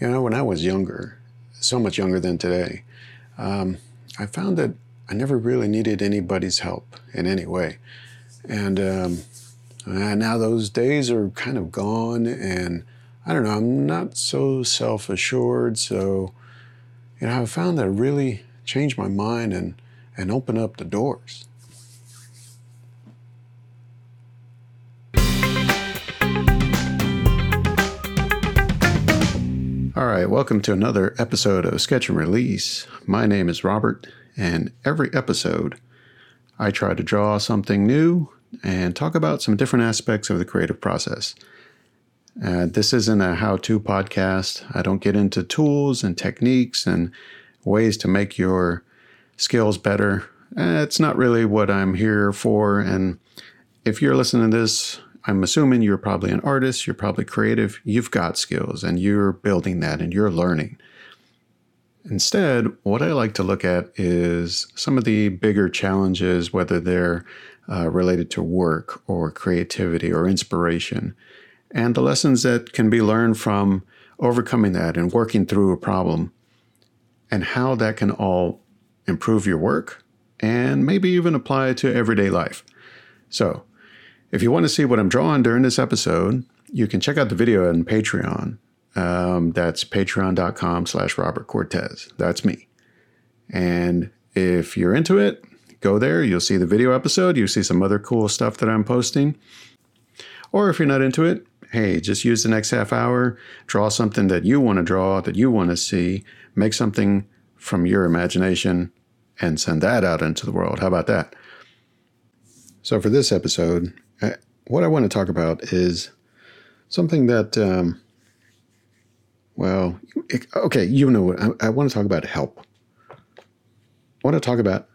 You know, when I was younger, so much younger than today, um, I found that I never really needed anybody's help in any way. And um, now those days are kind of gone, and I don't know, I'm not so self assured. So, you know, I've found that really changed my mind and, and opened up the doors. Welcome to another episode of Sketch and Release. My name is Robert, and every episode I try to draw something new and talk about some different aspects of the creative process. Uh, this isn't a how to podcast. I don't get into tools and techniques and ways to make your skills better. Uh, it's not really what I'm here for. And if you're listening to this I'm assuming you're probably an artist, you're probably creative, you've got skills and you're building that and you're learning. Instead, what I like to look at is some of the bigger challenges, whether they're uh, related to work or creativity or inspiration, and the lessons that can be learned from overcoming that and working through a problem, and how that can all improve your work and maybe even apply to everyday life. So, if you want to see what I'm drawing during this episode, you can check out the video on Patreon. Um, that's patreon.com slash Robert Cortez. That's me. And if you're into it, go there. You'll see the video episode. You'll see some other cool stuff that I'm posting. Or if you're not into it, hey, just use the next half hour, draw something that you want to draw, that you want to see, make something from your imagination, and send that out into the world. How about that? So, for this episode, what I want to talk about is something that, um, well, it, okay, you know what? I, I want to talk about help. I want to talk about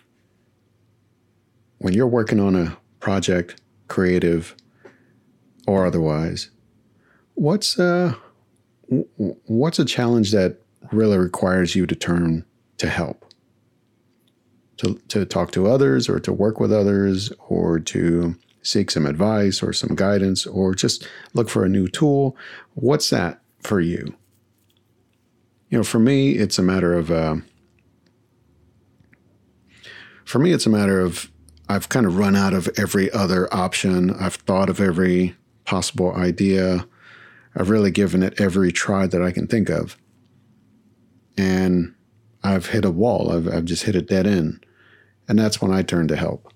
when you're working on a project, creative or otherwise. What's uh, what's a challenge that really requires you to turn to help? To, to talk to others or to work with others or to seek some advice or some guidance or just look for a new tool. What's that for you? You know, for me, it's a matter of, uh, for me, it's a matter of I've kind of run out of every other option. I've thought of every possible idea. I've really given it every try that I can think of. And I've hit a wall. I've, I've just hit a dead end. And that's when I turn to help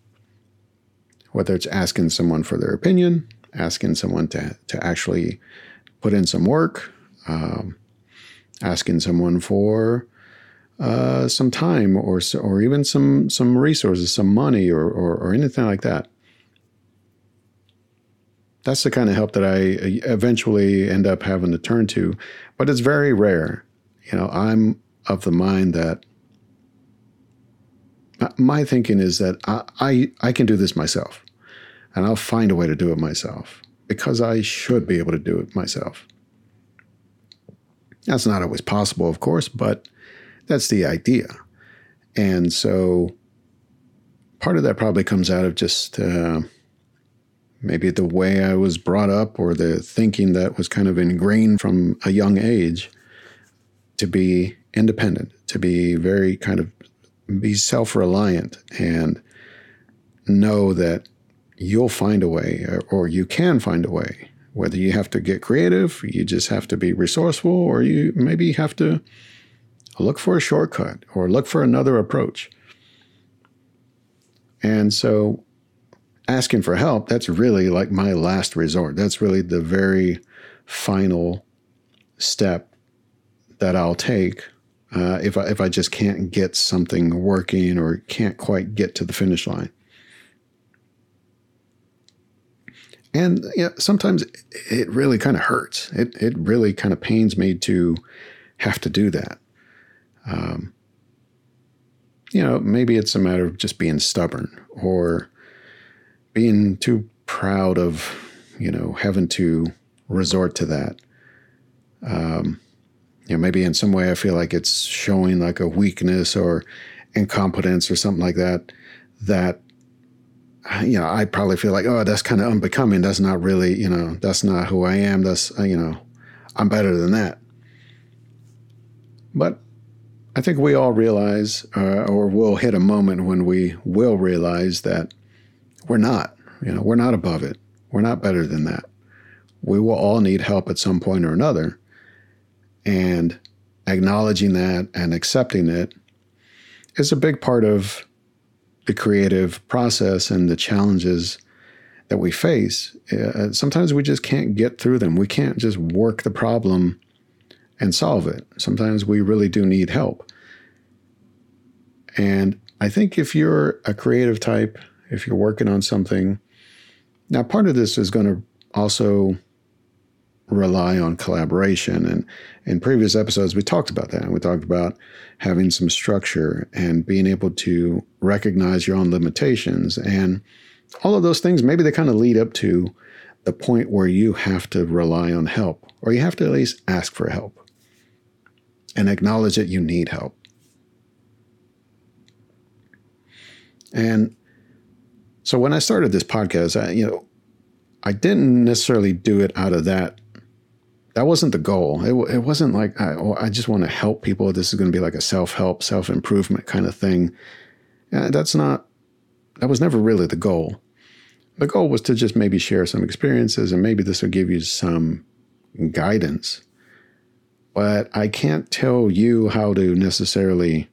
whether it's asking someone for their opinion, asking someone to, to actually put in some work, um, asking someone for uh, some time or or even some some resources, some money or, or, or anything like that. That's the kind of help that I eventually end up having to turn to, but it's very rare. You know, I'm of the mind that my thinking is that I, I, I can do this myself and I'll find a way to do it myself because I should be able to do it myself. That's not always possible, of course, but that's the idea. And so part of that probably comes out of just uh, maybe the way I was brought up or the thinking that was kind of ingrained from a young age to be independent, to be very kind of be self reliant and know that you'll find a way, uh, or you can find a way. Whether you have to get creative, you just have to be resourceful, or you maybe have to look for a shortcut or look for another approach. And so asking for help, that's really like my last resort. That's really the very final step that I'll take uh, if I if I just can't get something working or can't quite get to the finish line. And know, sometimes it really kind of hurts. It it really kind of pains me to have to do that. Um, you know, maybe it's a matter of just being stubborn or being too proud of, you know, having to resort to that. Um, you know, maybe in some way I feel like it's showing like a weakness or incompetence or something like that, that, you know, I probably feel like, oh, that's kind of unbecoming. That's not really, you know, that's not who I am. That's, uh, you know, I'm better than that. But I think we all realize, uh, or will hit a moment when we will realize that we're not. You know, we're not above it. We're not better than that. We will all need help at some point or another. And acknowledging that and accepting it is a big part of the creative process and the challenges that we face. Uh, sometimes we just can't get through them. We can't just work the problem and solve it. Sometimes we really do need help. And I think if you're a creative type, if you're working on something, now part of this is going to also rely on collaboration. And in previous episodes, we talked about that. We talked about having some structure and being able to recognize your own limitations. And all of those things, maybe they kind of lead up to the point where you have to rely on help, or you have to at least ask for help and acknowledge that you need help. And so when I started this podcast, I, you know, I didn't necessarily do it out of that. That wasn't the goal. It, it wasn't like I, oh, I just want to help people. This is going to be like a self help, self improvement kind of thing. That's not. That was never really the goal. The goal was to just maybe share some experiences, and maybe this will give you some guidance. But I can't tell you how to necessarily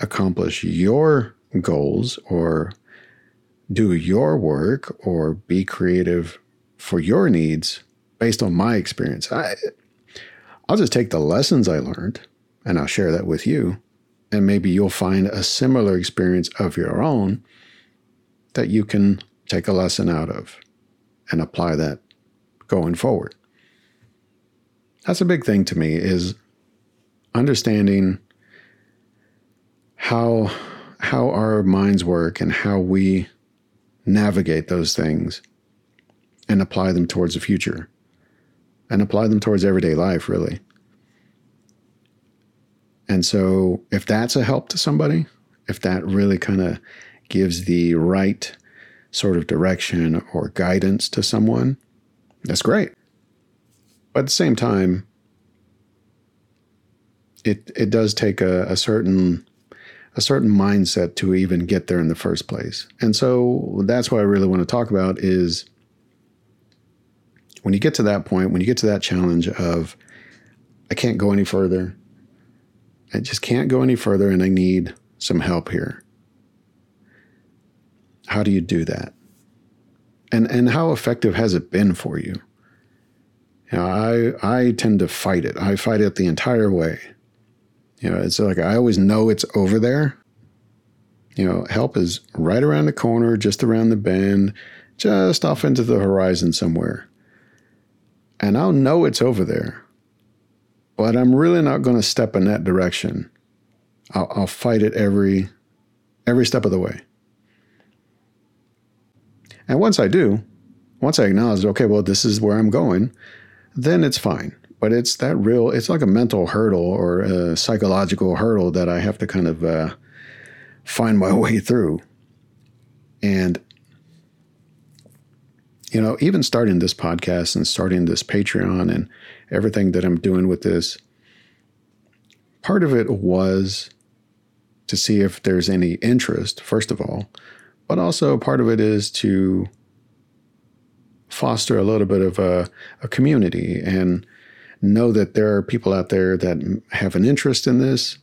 accomplish your goals or do your work or be creative for your needs based on my experience. I, I'll just take the lessons I learned and I'll share that with you. And maybe you'll find a similar experience of your own that you can take a lesson out of and apply that going forward. That's a big thing to me is understanding how how our minds work and how we navigate those things and apply them towards the future and apply them towards everyday life, really. And so, if that's a help to somebody, if that really kind of gives the right sort of direction or guidance to someone, that's great. But at the same time, it, it does take a, a certain a certain mindset to even get there in the first place. And so that's what I really want to talk about is when you get to that point, when you get to that challenge of I can't go any further. I just can't go any further and I need some help here. How do you do that? And and how effective has it been for you? You know, I I tend to fight it. I fight it the entire way. You know, it's like I always know it's over there. You know, help is right around the corner, just around the bend, just off into the horizon somewhere. And I'll know it's over there, but I'm really not going to step in that direction. I'll, I'll fight it every every step of the way. And once I do, once I acknowledge, okay, well, this is where I'm going, then it's fine but it's that real it's like a mental hurdle or a psychological hurdle that i have to kind of uh, find my way through and you know even starting this podcast and starting this patreon and everything that i'm doing with this part of it was to see if there's any interest first of all but also part of it is to foster a little bit of a, a community and know that there are people out there that have an interest in this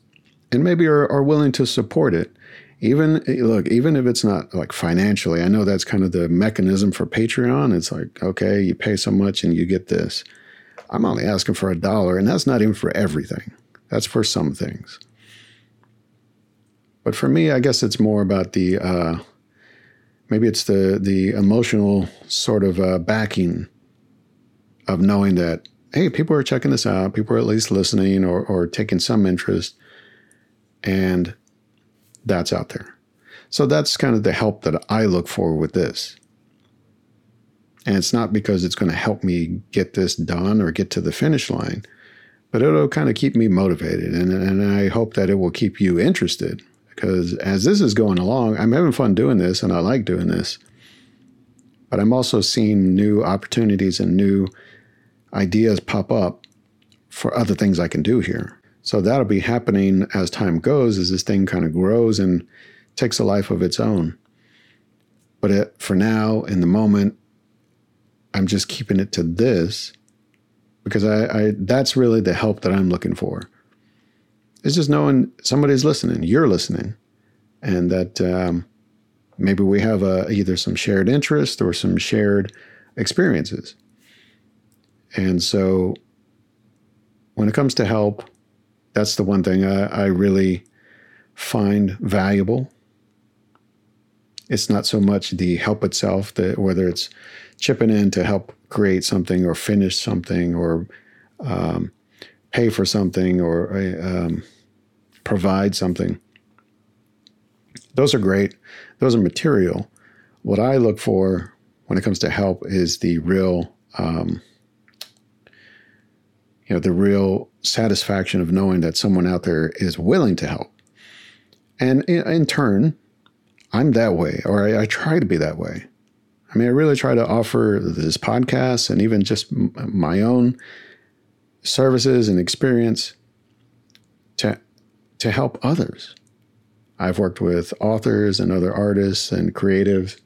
and maybe are, are willing to support it. Even look, even if it's not like financially, I know that's kind of the mechanism for Patreon. It's like, okay, you pay so much and you get this. I'm only asking for a dollar, and that's not even for everything. That's for some things. But for me, I guess it's more about the uh, maybe it's the the emotional sort of uh, backing of knowing that hey, people are checking this out. People are at least listening or, or taking some interest. And that's out there. So that's kind of the help that I look for with this. And it's not because it's going to help me get this done or get to the finish line, but it'll kind of keep me motivated. And, and I hope that it will keep you interested because as this is going along, I'm having fun doing this and I like doing this. But I'm also seeing new opportunities and new ideas pop up for other things I can do here. So that'll be happening as time goes, as this thing kind of grows and takes a life of its own. But it, for now, in the moment, I'm just keeping it to this because I, I that's really the help that I'm looking for. It's just knowing somebody's listening, you're listening, and that um, maybe we have a, either some shared interest or some shared experiences. And so when it comes to help, that's the one thing I, I really find valuable. It's not so much the help itself, whether it's chipping in to help create something or finish something or um, pay for something or um, provide something. Those are great. Those are material. What I look for when it comes to help is the real, um, know, the real satisfaction of knowing that someone out there is willing to help. And in, in turn, I'm that way, or I, I, try to be that way. I mean, I really try to offer this podcast and even just m- my own services and experience to to help others. I've worked with authors and other artists and creatives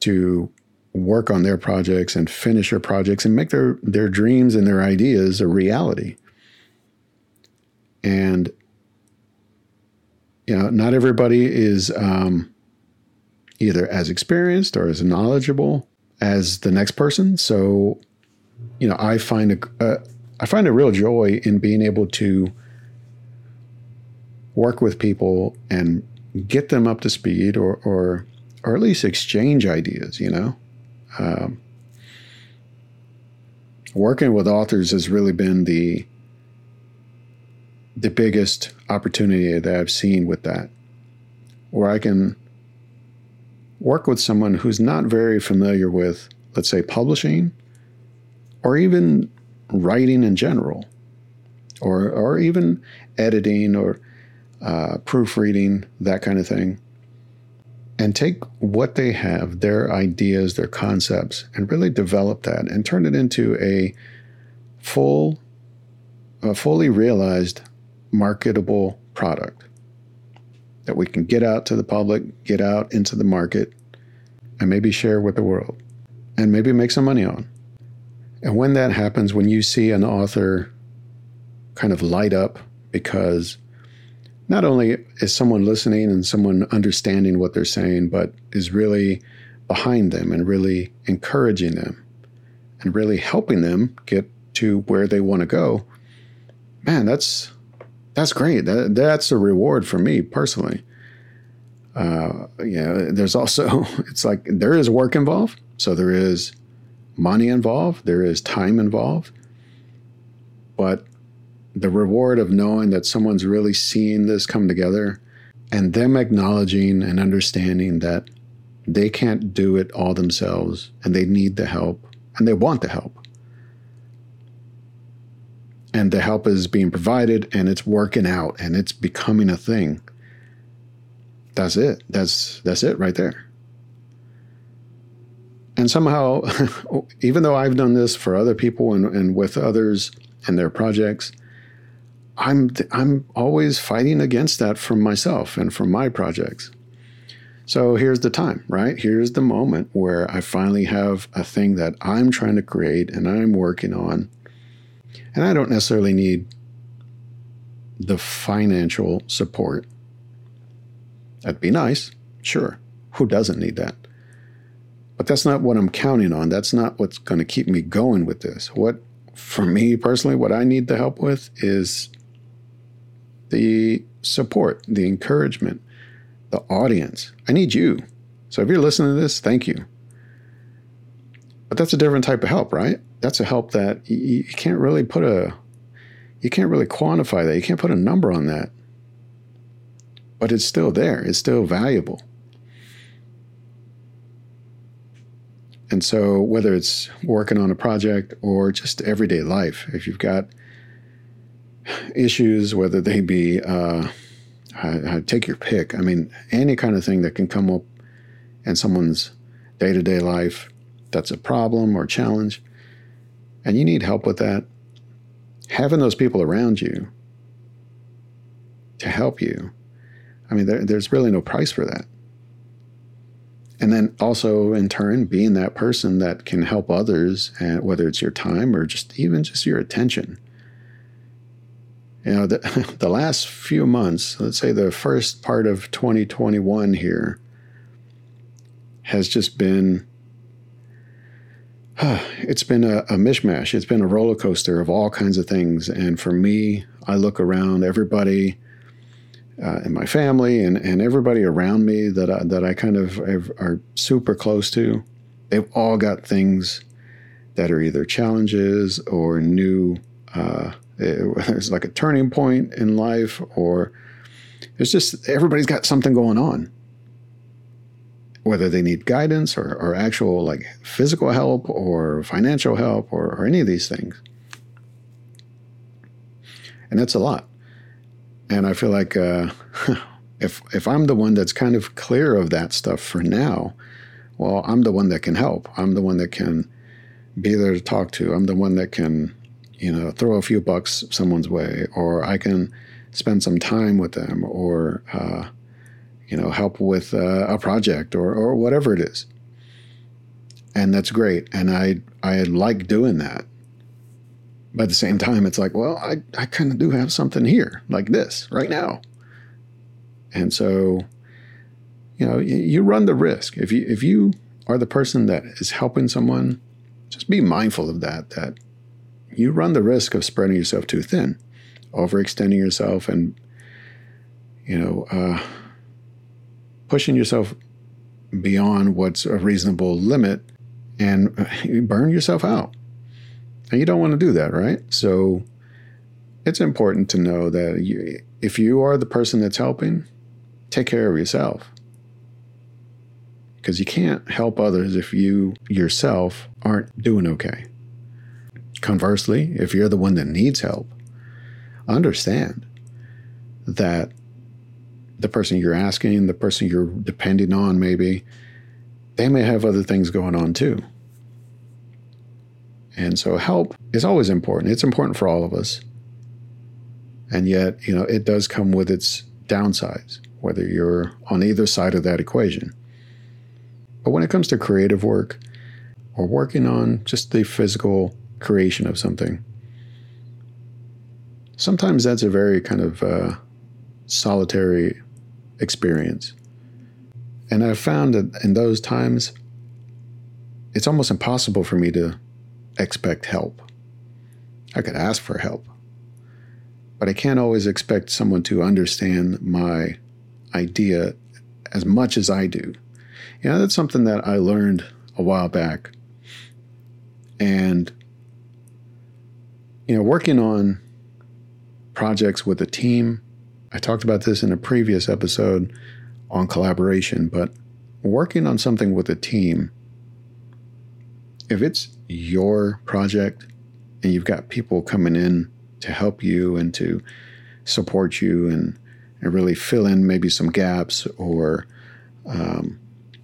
to work on their projects and finish their projects and make their, their dreams and their ideas a reality. And, you know, not everybody is um, either as experienced or as knowledgeable as the next person. So, you know, I find a, a I find a real joy in being able to work with people and get them up to speed or, or or at least exchange ideas, you know. Um, working with authors has really been the the biggest opportunity that I've seen with that, where I can work with someone who's not very familiar with, let's say, publishing, or even writing in general, or or even editing or uh, proofreading, that kind of thing and take what they have, their ideas, their concepts, and really develop that and turn it into a full, a fully realized, marketable product that we can get out to the public, get out into the market, and maybe share with the world, and maybe make some money on. And when that happens, when you see an author kind of light up because not only is someone listening and someone understanding what they're saying, but is really behind them and really encouraging them and really helping them get to where they want to go, man, that's that's great. That, that's a reward for me personally. Uh, know, there's also it's like there is work involved, so there is money involved, there is time involved, but the reward of knowing that someone's really seeing this come together and them acknowledging and understanding that they can't do it all themselves and they need the help and they want the help. And the help is being provided and it's working out and it's becoming a thing. That's it. That's that's it right there. And somehow, even though I've done this for other people and, and with others and their projects, I'm I'm always fighting against that from myself and from my projects. So here's the time, right? Here's the moment where I finally have a thing that I'm trying to create and I'm working on. And I don't necessarily need the financial support. That'd be nice, sure. Who doesn't need that? But that's not what I'm counting on. That's not what's going to keep me going with this. What, for me personally, what I need the help with is the support, the encouragement, the audience. I need you. So if you're listening to this, thank you. But that's a different type of help, right? That's a help that you, can't really put a, you can't really quantify that. You can't put a number on that. But it's still there. It's still valuable. And so, whether it's working on a project or just everyday life, if you've got issues, whether they be, uh, take your pick. I mean, any kind of thing that can come up in someone's day to day life that's a problem or challenge, and you need help with that, having those people around you to help you, I mean, there, there's really no price for that. And then also, in turn, being that person that can help others, whether it's your time or just even just your attention. You know, the, the last few months, let's say the first part of 2021 here, has just been it's been a, a, mishmash. It's been a roller coaster of all kinds of things. And for me, I look around everybody uh, in my family and, and everybody around me that I, that I kind of are super close to. They've all got things that are either challenges or new. Uh, it's like a turning point in life, or it's just everybody's got something going on whether they need guidance or, or actual like physical help or financial help or, or any of these things. And that's a lot. And I feel like uh, if if I'm the one that's kind of clear of that stuff for now, well, I'm the one that can help. I'm the one that can be there to talk to. I'm the one that can, you know, throw a few bucks someone's way, or I can spend some time with them, or uh, you know, help with uh, a project or, or whatever it is. And that's great. And I, I like doing that. But at the same time, it's like, well, I, I kind of do have something here like this right now. And so, you know, you, you run the risk. If you, if you are the person that is helping someone, just be mindful of that, that you run the risk of spreading yourself too thin, overextending yourself and, you know, uh, pushing yourself beyond what's a reasonable limit and you burn yourself out. And you don't want to do that, right? So it's important to know that you, if you are the person that's helping, take care of yourself. Because you can't help others if you yourself aren't doing okay. Conversely, if you're the one that needs help, understand that the person you're asking, the person you're depending on, maybe, they may have other things going on too. And so help is always important. It's important for all of us. And yet, you know, it does come with its downsides, whether you're on either side of that equation. But when it comes to creative work or working on just the physical creation of something, sometimes that's a very kind of uh, solitary experience. And I've found that in those times, it's almost impossible for me to expect help. I could ask for help, but I can't always expect someone to understand my idea as much as I do. You know, that's something that I learned a while back. And, you know, working on projects with a team I talked about this in a previous episode on collaboration, but working on something with a team, if it's your project and you've got people coming in to help you and to support you and, and really fill in maybe some gaps or um,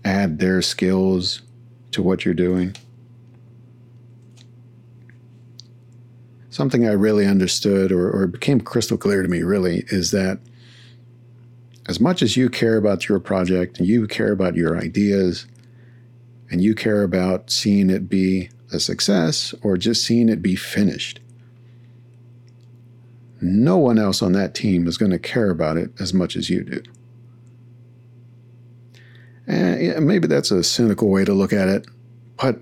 add their skills to what you're doing. Something I really understood or, or became crystal clear to me really is that as much as you care about your project and you care about your ideas and you care about seeing it be a success or just seeing it be finished, no one else on that team is going to care about it as much as you do. Eh, and maybe that's a cynical way to look at it, but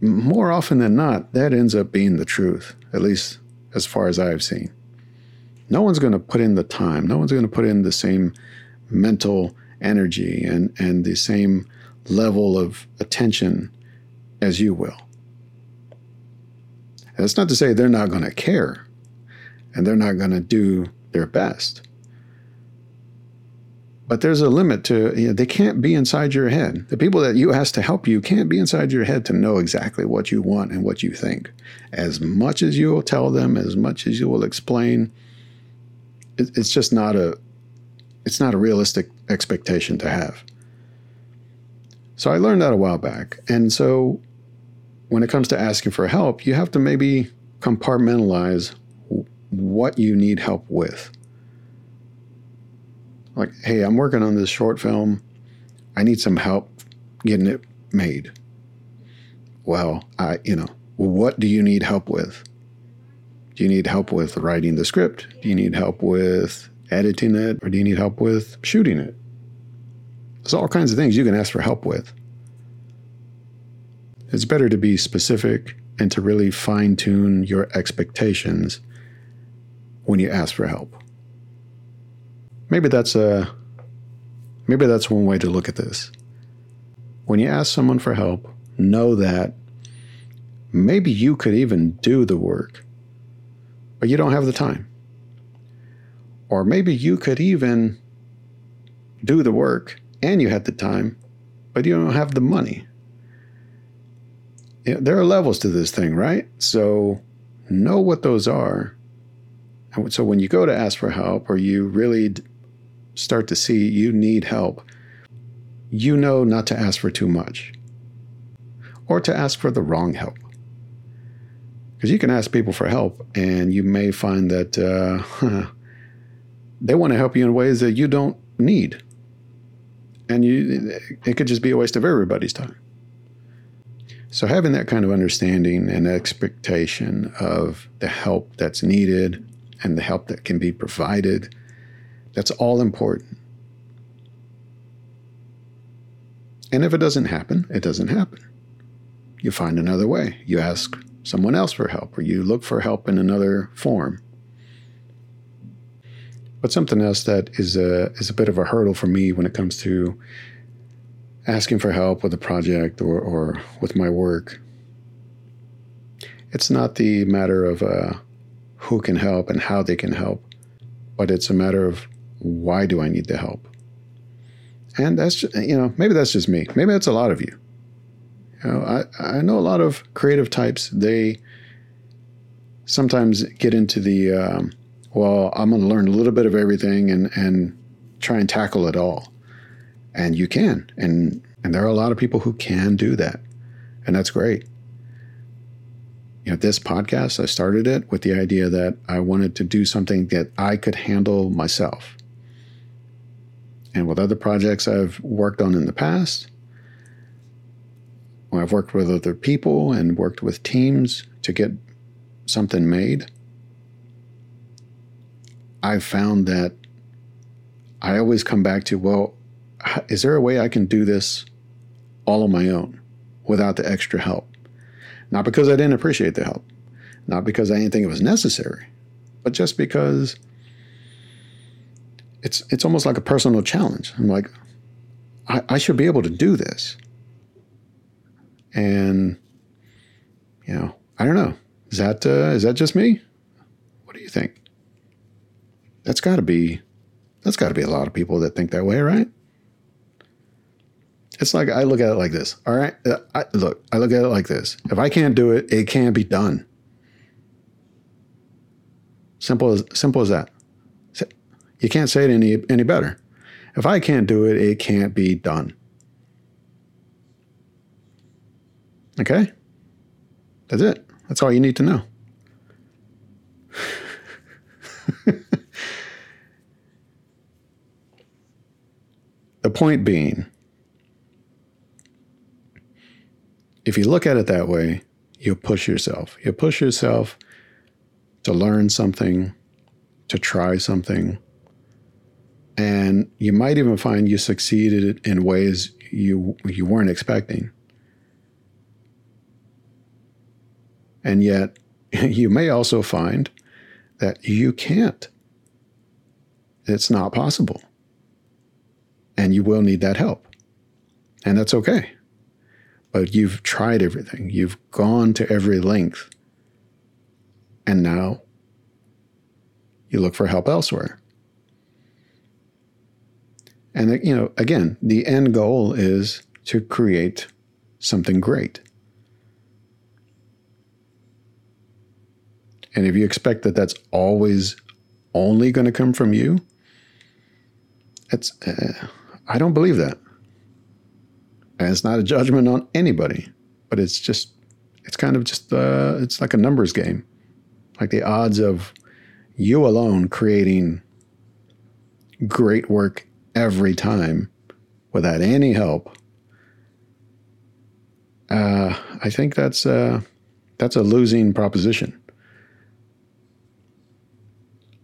more often than not, that ends up being the truth, at least as far as I've seen. No one's going to put in the time, no one's going to put in the same mental energy and, and the same level of attention as you will. That's not to say they're not going to care and they're not going to do their best. But there's a limit to, you know, they can't be inside your head. The people that you ask to help you can't be inside your head to know exactly what you want and what you think. As much as you will tell them, as much as you will explain, it, it's just not a, it's not a realistic expectation to have. So I learned that a while back. And so when it comes to asking for help, you have to maybe compartmentalize what you need help with. Like, hey, I'm working on this short film. I need some help getting it made. Well, I, you know, what do you need help with? Do you need help with writing the script? Do you need help with editing it? Or do you need help with shooting it? There's all kinds of things you can ask for help with. It's better to be specific and to really fine tune your expectations when you ask for help. Maybe that's a maybe that's one way to look at this. When you ask someone for help, know that maybe you could even do the work, but you don't have the time. Or maybe you could even do the work and you had the time, but you don't have the money. there are levels to this thing, right? So know what those are. And so when you go to ask for help or you really start to see you need help, you know not to ask for too much or to ask for the wrong help. Because you can ask people for help and you may find that uh, they want to help you in ways that you don't need. And you, it could just be a waste of everybody's time. So, having that kind of understanding and expectation of the help that's needed and the help that can be provided that's all important. And if it doesn't happen, it doesn't happen. You find another way. You ask someone else for help, or you look for help in another form. But something else that is a, is a bit of a hurdle for me when it comes to asking for help with a project or, or with my work, it's not the matter of uh, who can help and how they can help, but it's a matter of why do I need the help? And that's just, you know maybe that's just me. Maybe that's a lot of you. You know, I I know a lot of creative types. They sometimes get into the um, well, I'm going to learn a little bit of everything and and try and tackle it all. And you can, and and there are a lot of people who can do that, and that's great. You know, this podcast, I started it with the idea that I wanted to do something that I could handle myself and with other projects I've worked on in the past. I've worked with other people and worked with teams to get something made. I've found that I always come back to, well, is there a way I can do this all on my own without the extra help? Not because I didn't appreciate the help, not because I didn't think it was necessary, but just because it's it's almost like a personal challenge. I'm like, I, I should be able to do this. And you know, I don't know. Is that uh, is that just me? What do you think? That's got to be that's got to be a lot of people that think that way, right? It's like I look at it like this. All right, uh, I, look, I look at it like this. If I can't do it, it can't be done. Simple as simple as that. You can't say it any any better. If I can't do it, it can't be done. Okay? That's it. That's all you need to know. the point being, if you look at it that way, you push yourself. You push yourself to learn something, to try something, and you might even find you succeeded in ways you you weren't expecting. And yet, you may also find that you can't. It's not possible. And you will need that help. And that's okay. But you've tried everything, you've gone to every length. And now you look for help elsewhere. And, you know, again, the end goal is to create something great. And if you expect that that's always only going to come from you, it's, uh, I don't believe that. And it's not a judgment on anybody, but it's just, it's kind of just, uh, it's like a numbers game. Like the odds of you alone creating great work every time without any help, uh, I think that's uh, that's a losing proposition.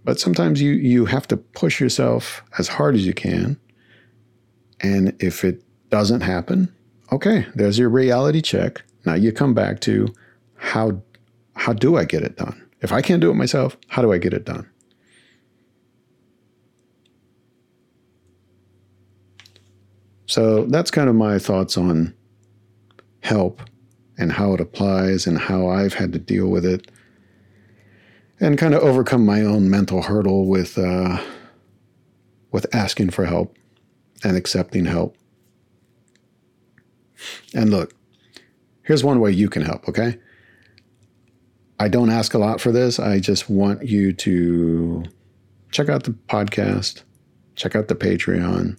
But sometimes you you have to push yourself as hard as you can, and if it doesn't happen, okay, there's your reality check. Now you come back to how how do I get it done? If I can't do it myself, how do I get it done? So that's kind of my thoughts on help and how it applies and how I've had to deal with it and kind of overcome my own mental hurdle with uh, with asking for help and accepting help. And look, here's one way you can help, okay? I don't ask a lot for this. I just want you to check out the podcast, check out the Patreon.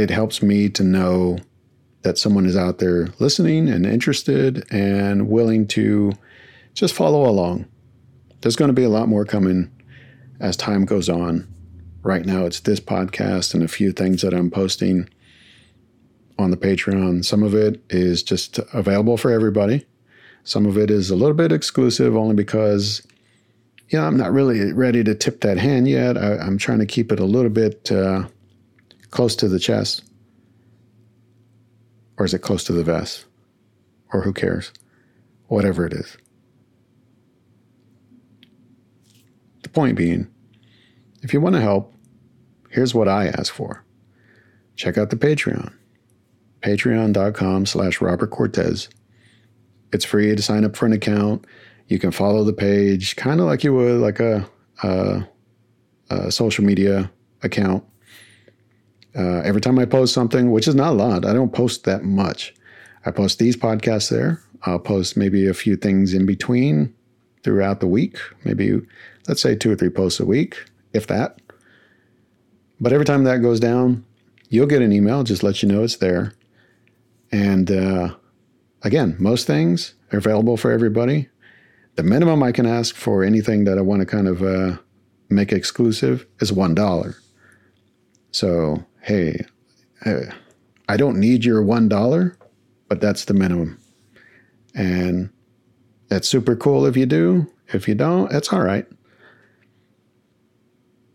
It helps me to know that someone is out there listening and interested and willing to just follow along. There's going to be a lot more coming as time goes on. Right now, it's this podcast and a few things that I'm posting on the Patreon. Some of it is just available for everybody. Some of it is a little bit exclusive only because, yeah, I'm not really ready to tip that hand yet. I, am trying to keep it a little bit uh, close to the chest. Or is it close to the vest? Or who cares? Whatever it is. The point being, if you want to help, here's what I ask for. Check out the Patreon. Patreon.com slash Robert Cortez it's free to sign up for an account. You can follow the page kind of like you would like a, a, a social media account. Uh, every time I post something, which is not a lot, I don't post that much. I post these podcasts there. I'll post maybe a few things in between throughout the week, maybe let's say two or three posts a week, if that. But every time that goes down, you'll get an email, just let you know it's there. And uh, Again, most things are available for everybody. The minimum I can ask for anything that I want to kind of uh, make exclusive is $1. So, hey, I don't need your $1, but that's the minimum. And that's super cool if you do. If you don't, that's all right.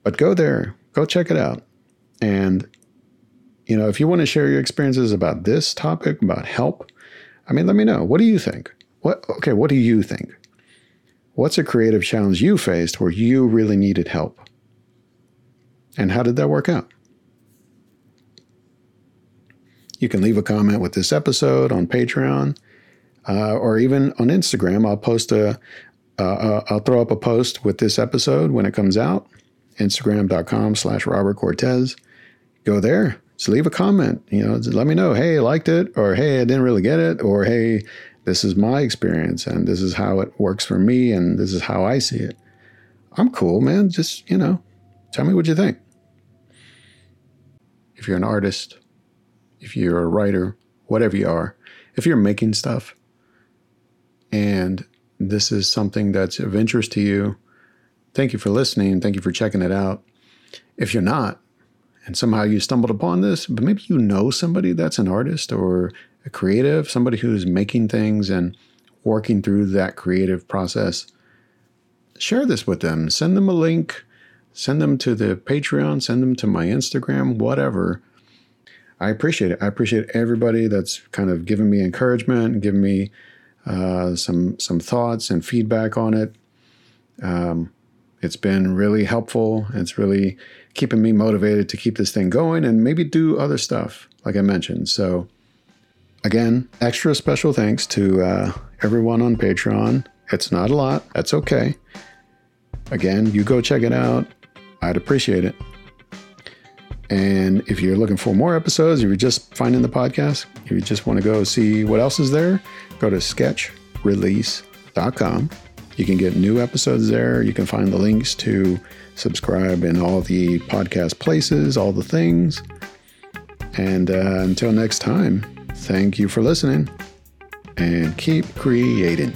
But go there, go check it out. And, you know, if you want to share your experiences about this topic, about help, I mean, let me know. What do you think? What okay, what do you think? What's a creative challenge you faced where you really needed help? And how did that work out? You can leave a comment with this episode on Patreon uh, or even on Instagram. I'll post a, uh, uh, I'll throw up a post with this episode when it comes out. Instagram.com slash Robert Cortez. Go there, just leave a comment. You know, let me know, hey, I liked it, or hey, I didn't really get it, or hey, this is my experience and this is how it works for me and this is how I see it. I'm cool, man. Just, you know, tell me what you think. If you're an artist, if you're a writer, whatever you are, if you're making stuff and this is something that's of interest to you, thank you for listening. Thank you for checking it out. If you're not, and somehow you stumbled upon this, but maybe you know somebody that's an artist or a creative, somebody who's making things and working through that creative process. Share this with them. Send them a link. Send them to the Patreon. Send them to my Instagram, whatever. I appreciate it. I appreciate everybody that's kind of given me encouragement and giving me uh, some some thoughts and feedback on it. Um, it's been really helpful. It's really keeping me motivated to keep this thing going and maybe do other stuff, like I mentioned. So, again, extra special thanks to uh, everyone on Patreon. It's not a lot, that's okay. Again, you go check it out. I'd appreciate it. And if you're looking for more episodes, if you're just finding the podcast, if you just want to go see what else is there, go to sketchrelease.com. You can get new episodes there. You can find the links to subscribe in all the podcast places, all the things. And uh, until next time, thank you for listening and keep creating.